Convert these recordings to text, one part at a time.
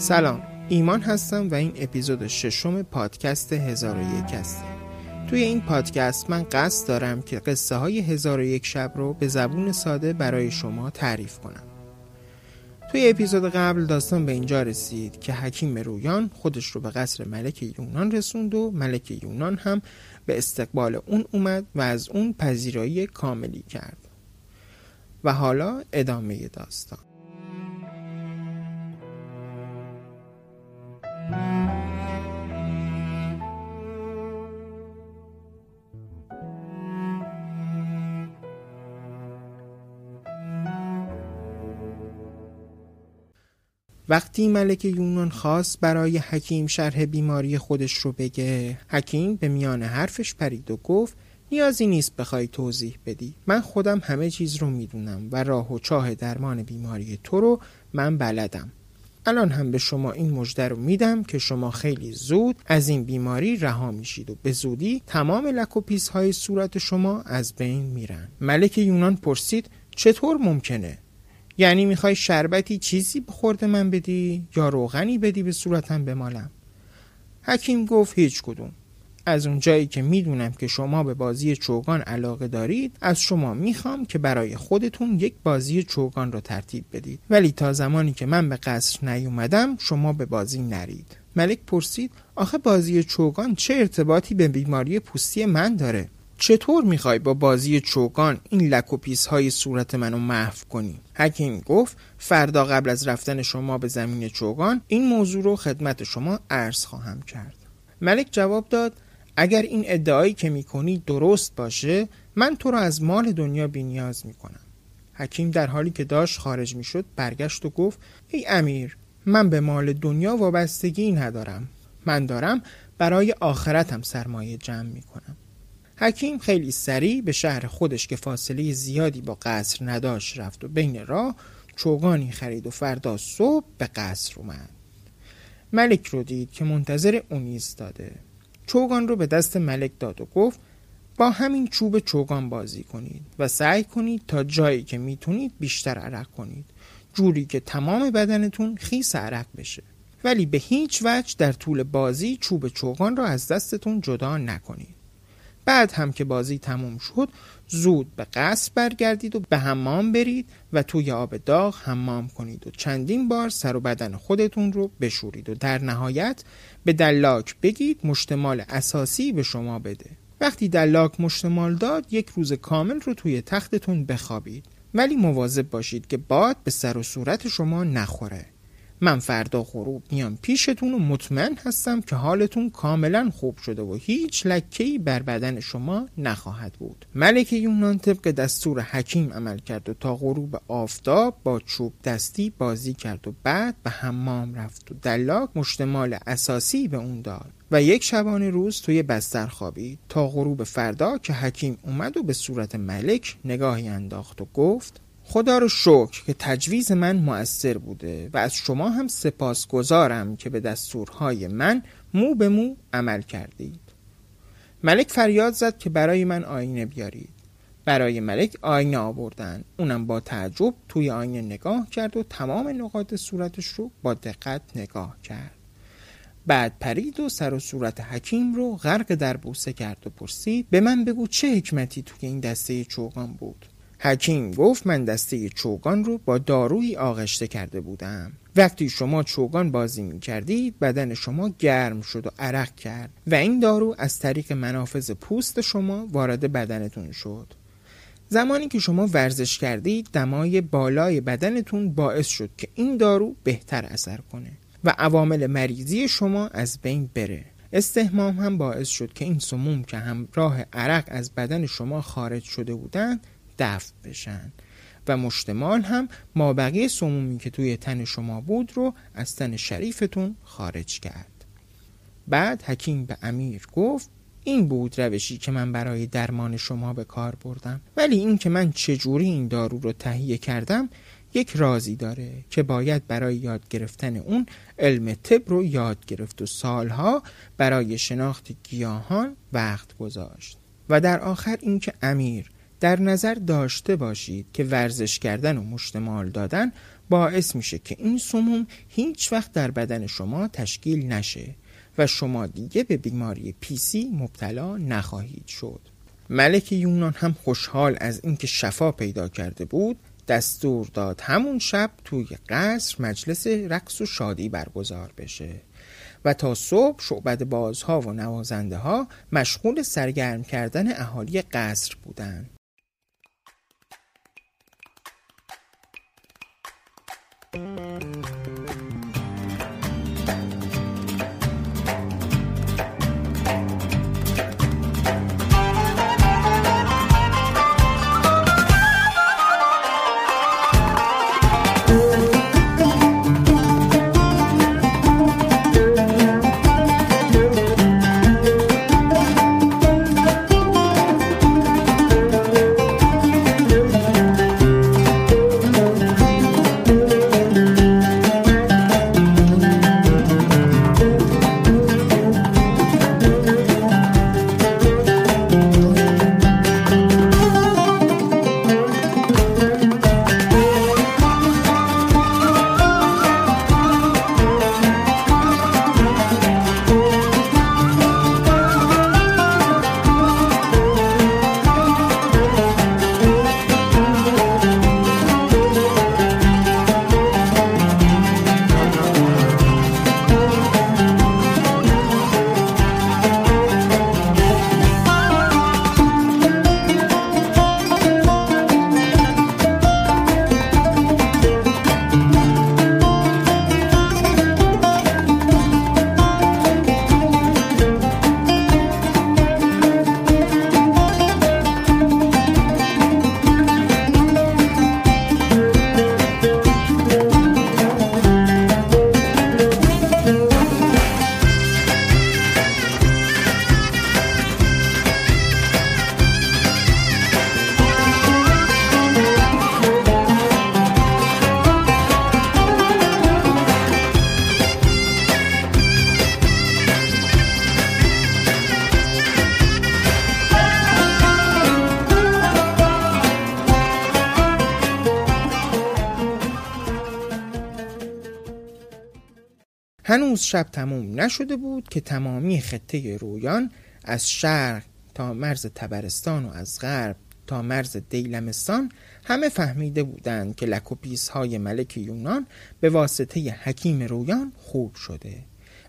سلام ایمان هستم و این اپیزود ششم پادکست هزار و هسته توی این پادکست من قصد دارم که قصه های هزار شب رو به زبون ساده برای شما تعریف کنم. توی اپیزود قبل داستان به اینجا رسید که حکیم رویان خودش رو به قصر ملک یونان رسوند و ملک یونان هم به استقبال اون اومد و از اون پذیرایی کاملی کرد و حالا ادامه داستان. وقتی ملک یونان خواست برای حکیم شرح بیماری خودش رو بگه حکیم به میان حرفش پرید و گفت نیازی نیست بخوای توضیح بدی. من خودم همه چیز رو می‌دونم و راه و چاه درمان بیماری تو رو من بلدم. الان هم به شما این مژده رو میدم که شما خیلی زود از این بیماری رها میشید و به زودی تمام لک و های صورت شما از بین میرن. ملک یونان پرسید چطور ممکنه؟ یعنی می‌خوای شربتی چیزی به من بدی یا روغنی بدی به صورتم بمالم؟ حکیم گفت هیچ کدوم. از اون جایی که می‌دونم که شما به بازی چوگان علاقه دارید از شما می‌خوام که برای خودتون یک بازی چوگان رو ترتیب بدید. ولی تا زمانی که من به قصر نیومدم شما به بازی نرید. ملک پرسید آخه بازی چوگان چه ارتباطی به بیماری پوستی من داره؟ چطور می‌خوای با بازی چوگان این لک و پیس های صورت منو محو کنی؟ حکیم گفت فردا قبل از رفتن شما به زمین چوگان این موضوع رو خدمت شما عرض خواهم کرد. ملک جواب داد اگر این ادعایی که می‌کنی درست باشه من تو رو از مال دنیا بینیاز می‌کنم. حکیم در حالی که داشت خارج می‌شد برگشت و گفت ای امیر من به مال دنیا وابستگی ندارم. من دارم برای آخرتم سرمایه جمع می‌کنم. حکیم خیلی سریع به شهر خودش که فاصله زیادی با قصر نداشت رفت و بین راه چوگانی خرید و فردا صبح به قصر اومد. ملک رو دید که منتظر اون ایستاده. چوگان رو به دست ملک داد و گفت با همین چوب چوگان بازی کنید و سعی کنید تا جایی که می‌تونید بیشتر عرق کنید. جوری که تمام بدنتون خیس عرق بشه. ولی به هیچ وجه در طول بازی چوب چوگان را از دستتون جدا نکنید. بعد هم که بازی تموم شد زود به قصد برگردید و به حمام برید و توی آب داغ حمام کنید و چندین بار سر و بدن خودتون رو بشورید و در نهایت به دلاک بگید مشتمال اساسی به شما بده. وقتی دلاک مشتمال داد یک روز کامل رو توی تختتون بخوابید. ولی مواظب باشید که باد به سر و صورت شما نخوره. من فردا غروب میام پیشتون و مطمئن هستم که حالتون کاملا خوب شده و هیچ لکهی بر بدن شما نخواهد بود. ملک یونان طبق دستور حکیم عمل کرد و تا غروب آفتاب با چوب دستی بازی کرد و بعد به حمام رفت و دلاک مشتمال اساسی به اون داد و یک شبانه روز توی بستر خوابید. تا غروب فردا که حکیم اومد و به صورت ملک نگاهی انداخت و گفت خدا رو شکر که تجویز من مؤثر بوده و از شما هم سپاس گذارم که به دستورهای من مو به مو عمل کردید. ملک فریاد زد که برای من آینه بیارید. برای ملک آینه آوردن. اونم با تعجب توی آینه نگاه کرد و تمام نقاط صورتش رو با دقت نگاه کرد. بعد پرید و سر و صورت حکیم رو غرق در بوسه کرد و پرسید به من بگو چه حکمتی توی این دسته چوگان بود؟ حکیم گفت من دسته چوگان رو با دارویی آغشته کرده بودم. وقتی شما چوگان بازی می کردید بدن شما گرم شد و عرق کرد و این دارو از طریق منافذ پوست شما وارد بدنتون شد. زمانی که شما ورزش کردید دمای بالای بدنتون باعث شد که این دارو بهتر اثر کنه و عوامل مریضی شما از بین بره. استهمام هم باعث شد که این سموم که همراه عرق از بدن شما خارج شده بودند دفع بشن. و مشتمال هم مابقی سمومی که توی تن شما بود رو از تن شریفتون خارج کرد. بعد حکیم به امیر گفت این بود روشی که من برای درمان شما به کار بردم. ولی این که من چجوری این دارو رو تهیه کردم یک رازی داره که باید برای یاد گرفتن اون علم طب رو یاد گرفت و سالها برای شناخت گیاهان وقت گذاشت. و در آخر اینکه امیر در نظر داشته باشید که ورزش کردن و مشتمال دادن باعث میشه که این سموم هیچ وقت در بدن شما تشکیل نشه و شما دیگه به بیماری پیسی مبتلا نخواهید شد ملک یونان هم خوشحال از اینکه شفا پیدا کرده بود دستور داد همون شب توی قصر مجلس رقص و شادی برگزار بشه و تا صبح شعبد بازها و نوازنده ها مشغول سرگرم کردن اهالی قصر بودند. هنوز شب تموم نشده بود که تمامی خطه رویان از شرق تا مرز تبرستان و از غرب تا مرز دیلمستان همه فهمیده بودند که لکوپیس های ملک یونان به واسطه حکیم رویان خوب شده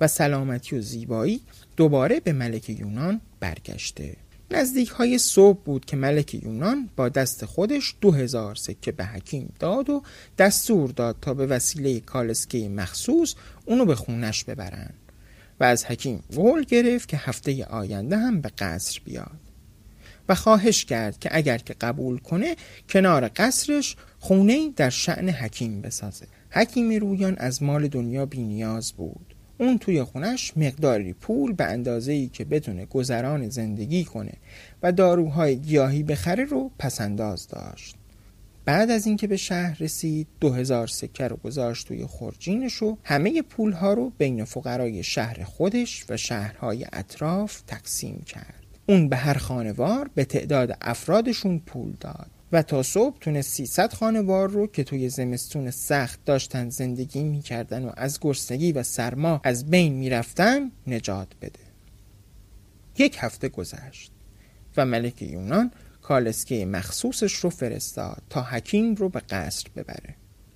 و سلامتی و زیبایی دوباره به ملک یونان برگشته. نزدیک های صبح بود که ملک یونان با دست خودش دو هزار سکه به حکیم داد و دستور داد تا به وسیله کالسکه مخصوص اونو به خونش ببرن. و از حکیم قول گرفت که هفته آینده هم به قصر بیاد. و خواهش کرد که اگر که قبول کنه کنار قصرش خونه در شعن حکیم بسازه. حکیم رویان از مال دنیا بی نیاز بود. اون توی خونش مقداری پول به اندازه ای که بتونه گذران زندگی کنه و داروهای گیاهی بخره رو پسنداز داشت. بعد از اینکه به شهر رسید دو سکه رو گذاشت توی خورجینش و همه پول ها رو بین فقرای شهر خودش و شهرهای اطراف تقسیم کرد. اون به هر خانوار به تعداد افرادشون پول داد. و تا صبح تونه 300 خانوار رو که توی زمستون سخت داشتن زندگی می‌کردن و از گرسنگی و سرما از بین می‌رفتن نجات بده. یک هفته گذشت و ملک یونان کالسکه مخصوصش رو فرستاد تا حکیم رو به قصر ببره.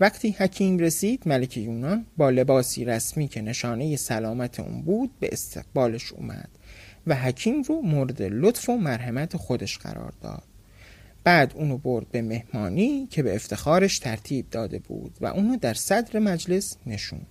وقتی حکیم رسید ملک یونان با لباسی رسمی که نشانه سلامت اون بود به استقبالش اومد و حکیم رو مورد لطف و مرحمت خودش قرار داد. بعد اونو برد به مهمانی که به افتخارش ترتیب داده بود و اونو در صدر مجلس نشوند.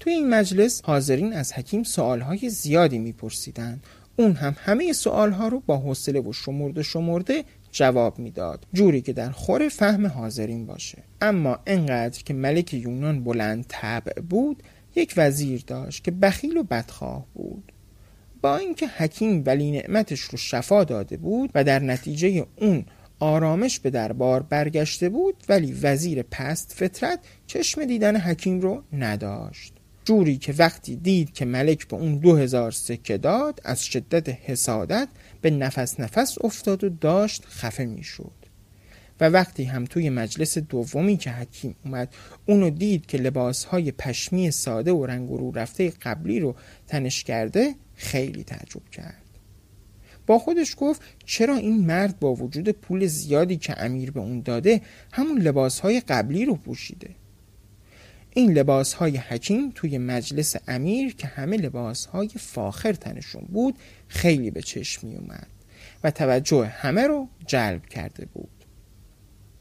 توی این مجلس حاضرین از حکیم سوالهای زیادی میپرسیدند. اون هم همه سوالها رو با حوصله و شمرده شمرده جواب می‌داد جوری که در خور فهم حاضرین باشه. اما انقدر که ملک یونان بلند طبع بود یک وزیر داشت که بخیل و بدخواه بود. با اینکه حکیم ولی نعمتش رو شفا داده بود و در نتیجه اون آرامش به دربار برگشته بود ولی وزیر پست فطرت چشم دیدن حکیم رو نداشت. جوری که وقتی دید که ملک به اون دو هزار سکه داد از شدت حسادت به نفس نفس افتاد و داشت خفه می‌شد. و وقتی هم توی مجلس دومی که حکیم اومد اونو دید که لباسهای پشمی ساده و رنگ رو رفته قبلی رو تنش کرده خیلی تعجب کرد. با خودش گفت چرا این مرد با وجود پول زیادی که امیر به اون داده همون لباسهای قبلی رو پوشیده؟ این لباسهای حکیم توی مجلس امیر که همه لباسهای فاخر تنشون بود خیلی به چشم می اومد و توجه همه رو جلب کرده بود.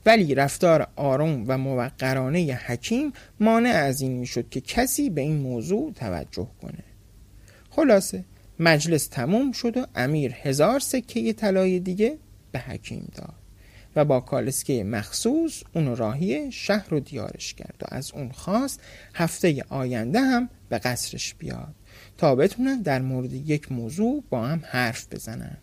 ولی رفتار آروم و موقرانه حکیم مانع از این می‌شد که کسی به این موضوع توجه کنه. خلاصه. مجلس تموم شد و امیر هزار سکه طلای دیگه به حکیم داد و با کالسکه مخصوص اون راهی شهر و دیارش کرد و از اون خواست هفته آینده هم به قصرش بیاد تا بتونن در مورد یک موضوع با هم حرف بزنن.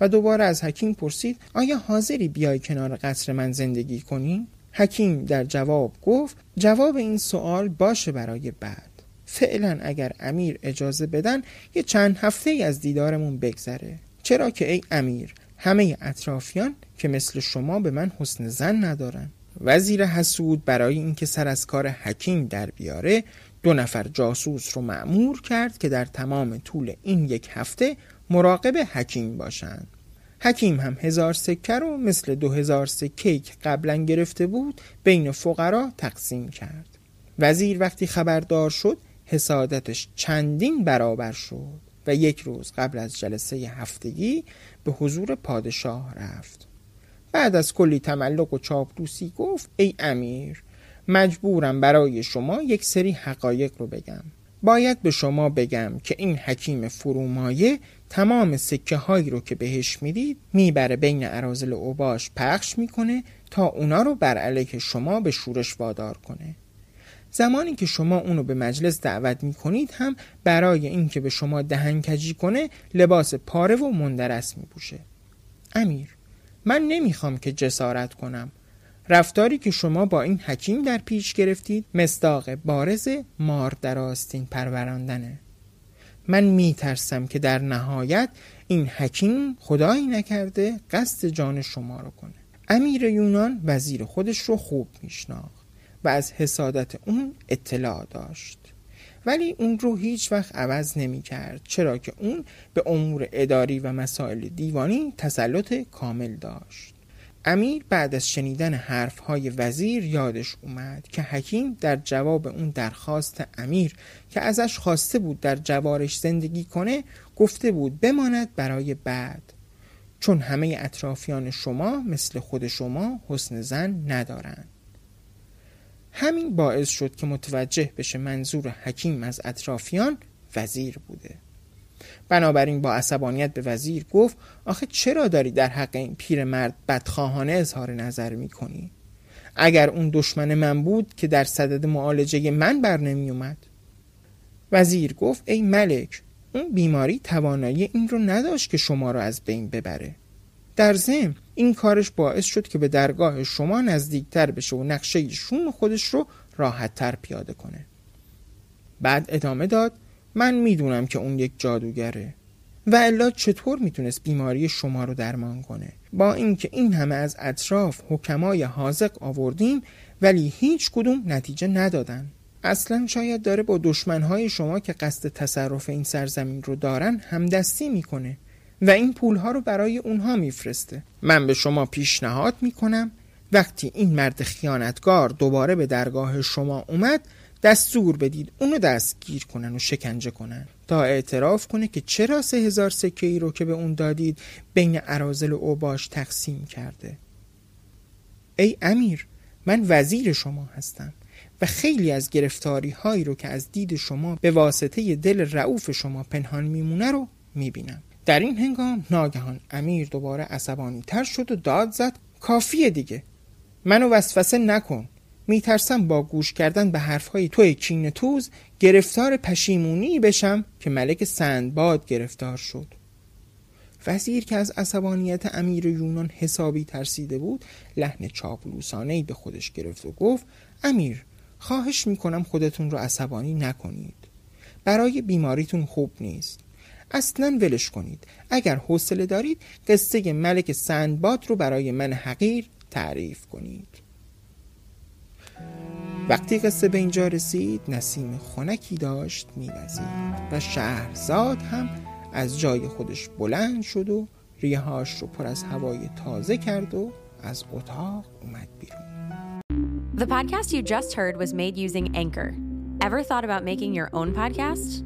و دوباره از حکیم پرسید آیا حاضری بیای کنار قصر من زندگی کنی؟ حکیم در جواب گفت جواب این سوال باشه برای بعد. فعلا اگر امیر اجازه بدن یه چند هفته ای از دیدارمون بگذره. چرا که ای امیر همه اطرافیان که مثل شما به من حسن زن ندارن. وزیر حسود برای اینکه سر از کار حکیم در بیاره دو نفر جاسوس رو معمور کرد که در تمام طول این یک هفته مراقب حکیم باشند. حکیم هم هزار سکه رو مثل دو هزار سکه که قبلا گرفته بود بین فقرا تقسیم کرد. وزیر وقتی خبردار شد حسادتش چندین برابر شد و یک روز قبل از جلسه هفتگی به حضور پادشاه رفت. بعد از کلی تملق و چاپلوسی گفت ای امیر مجبورم برای شما یک سری حقایق رو بگم. باید به شما بگم که این حکیم فرومایه تمام سکه هایی رو که بهش می‌دید می‌بره بین عرازل اوباش پخش می‌کنه تا اونا رو بر علیه شما به شورش وادار کنه. زمانی که شما اونو به مجلس دعوت می‌کنید هم برای اینکه به شما دهنکجی کنه لباس پاره و مندرس میپوشه. امیر من نمی‌خوام که جسارت کنم. رفتاری که شما با این حکیم در پیش گرفتید مستاق بارز مار در آستین پروراندنه. من میترسم که در نهایت این حکیم خدایی نکرده قصد جان شما رو کنه. امیر یونان وزیر خودش رو خوب میشناخت. و از حسادت اون اطلاع داشت. ولی اون رو هیچ وقت عوض نمی کرد چرا که اون به امور اداری و مسائل دیوانی تسلط کامل داشت. امیر بعد از شنیدن حرفهای وزیر یادش اومد که حکیم در جواب اون درخواست امیر که ازش خواسته بود در جوارش زندگی کنه گفته بود بماند برای بعد. چون همه اطرافیان شما مثل خود شما حسن زن ندارند. همین باعث شد که متوجه بشه منظور حکیم از اطرافیان وزیر بوده. بنابراین با عصبانیت به وزیر گفت آخه چرا داری در حق این پیرمرد بدخواهانه اظهار نظر می‌کنی؟ اگر اون دشمن من بود که در صدد معالجه من بر نمی وزیر گفت ای ملک اون بیماری توانایی این رو نداشت که شما رو از بین ببره. در ضمن این کارش باعث شد که به درگاه شما نزدیکتر بشه و نقشه شوم خودش رو راحتتر پیاده کنه. بعد ادامه داد من می‌دونم که اون یک جادوگره و الا چطور می‌تونست بیماری شما رو درمان کنه؟ با اینکه این همه از اطراف حکمای حاضق آوردیم ولی هیچ کدوم نتیجه ندادن. اصلا شاید داره با دشمنهای شما که قصد تصرف این سرزمین رو دارن همدستی می‌کنه. و این پولها رو برای اونها میفرسته. من به شما پیشنهاد می‌کنم وقتی این مرد خیانتگار دوباره به درگاه شما اومد دستور بدید اونو دستگیر کنن و شکنجه کنن. تا اعتراف کنه که چرا سه هزار سکه ای رو که به اون دادید بین عرازل و اوباش تقسیم کرده. ای امیر من وزیر شما هستم و خیلی از گرفتاری هایی رو که از دید شما به واسطه دل رعوف شما پنهان میمونه رو می‌بینم. در این هنگام ناگهان امیر دوباره عصبانی تر شد و داد زد کافیه دیگه. منو وسوسه نکن. میترسم با گوش کردن به حرفهای توی کین توز گرفتار پشیمونی بشم که ملک سندباد گرفتار شد. وزیر که از عصبانیت امیر یونان حسابی ترسیده بود لحن چاپلوسانهی به خودش گرفت و گفت امیر خواهش می‌کنم خودتون رو عصبانی نکنید. برای بیماریتون خوب نیست. اصلا ولش کنید اگر حوصله دارید قصه ملک سندباد رو برای من حقیر تعریف کنید وقتی قصه به اینجا رسید نسیم خنکی داشت میوزید و شهرزاد هم از جای خودش بلند شد و ریهاش رو پر از هوای تازه کرد و از اتاق اومد بیرون The podcast you just heard was made using Anchor. Ever thought about making your own podcast?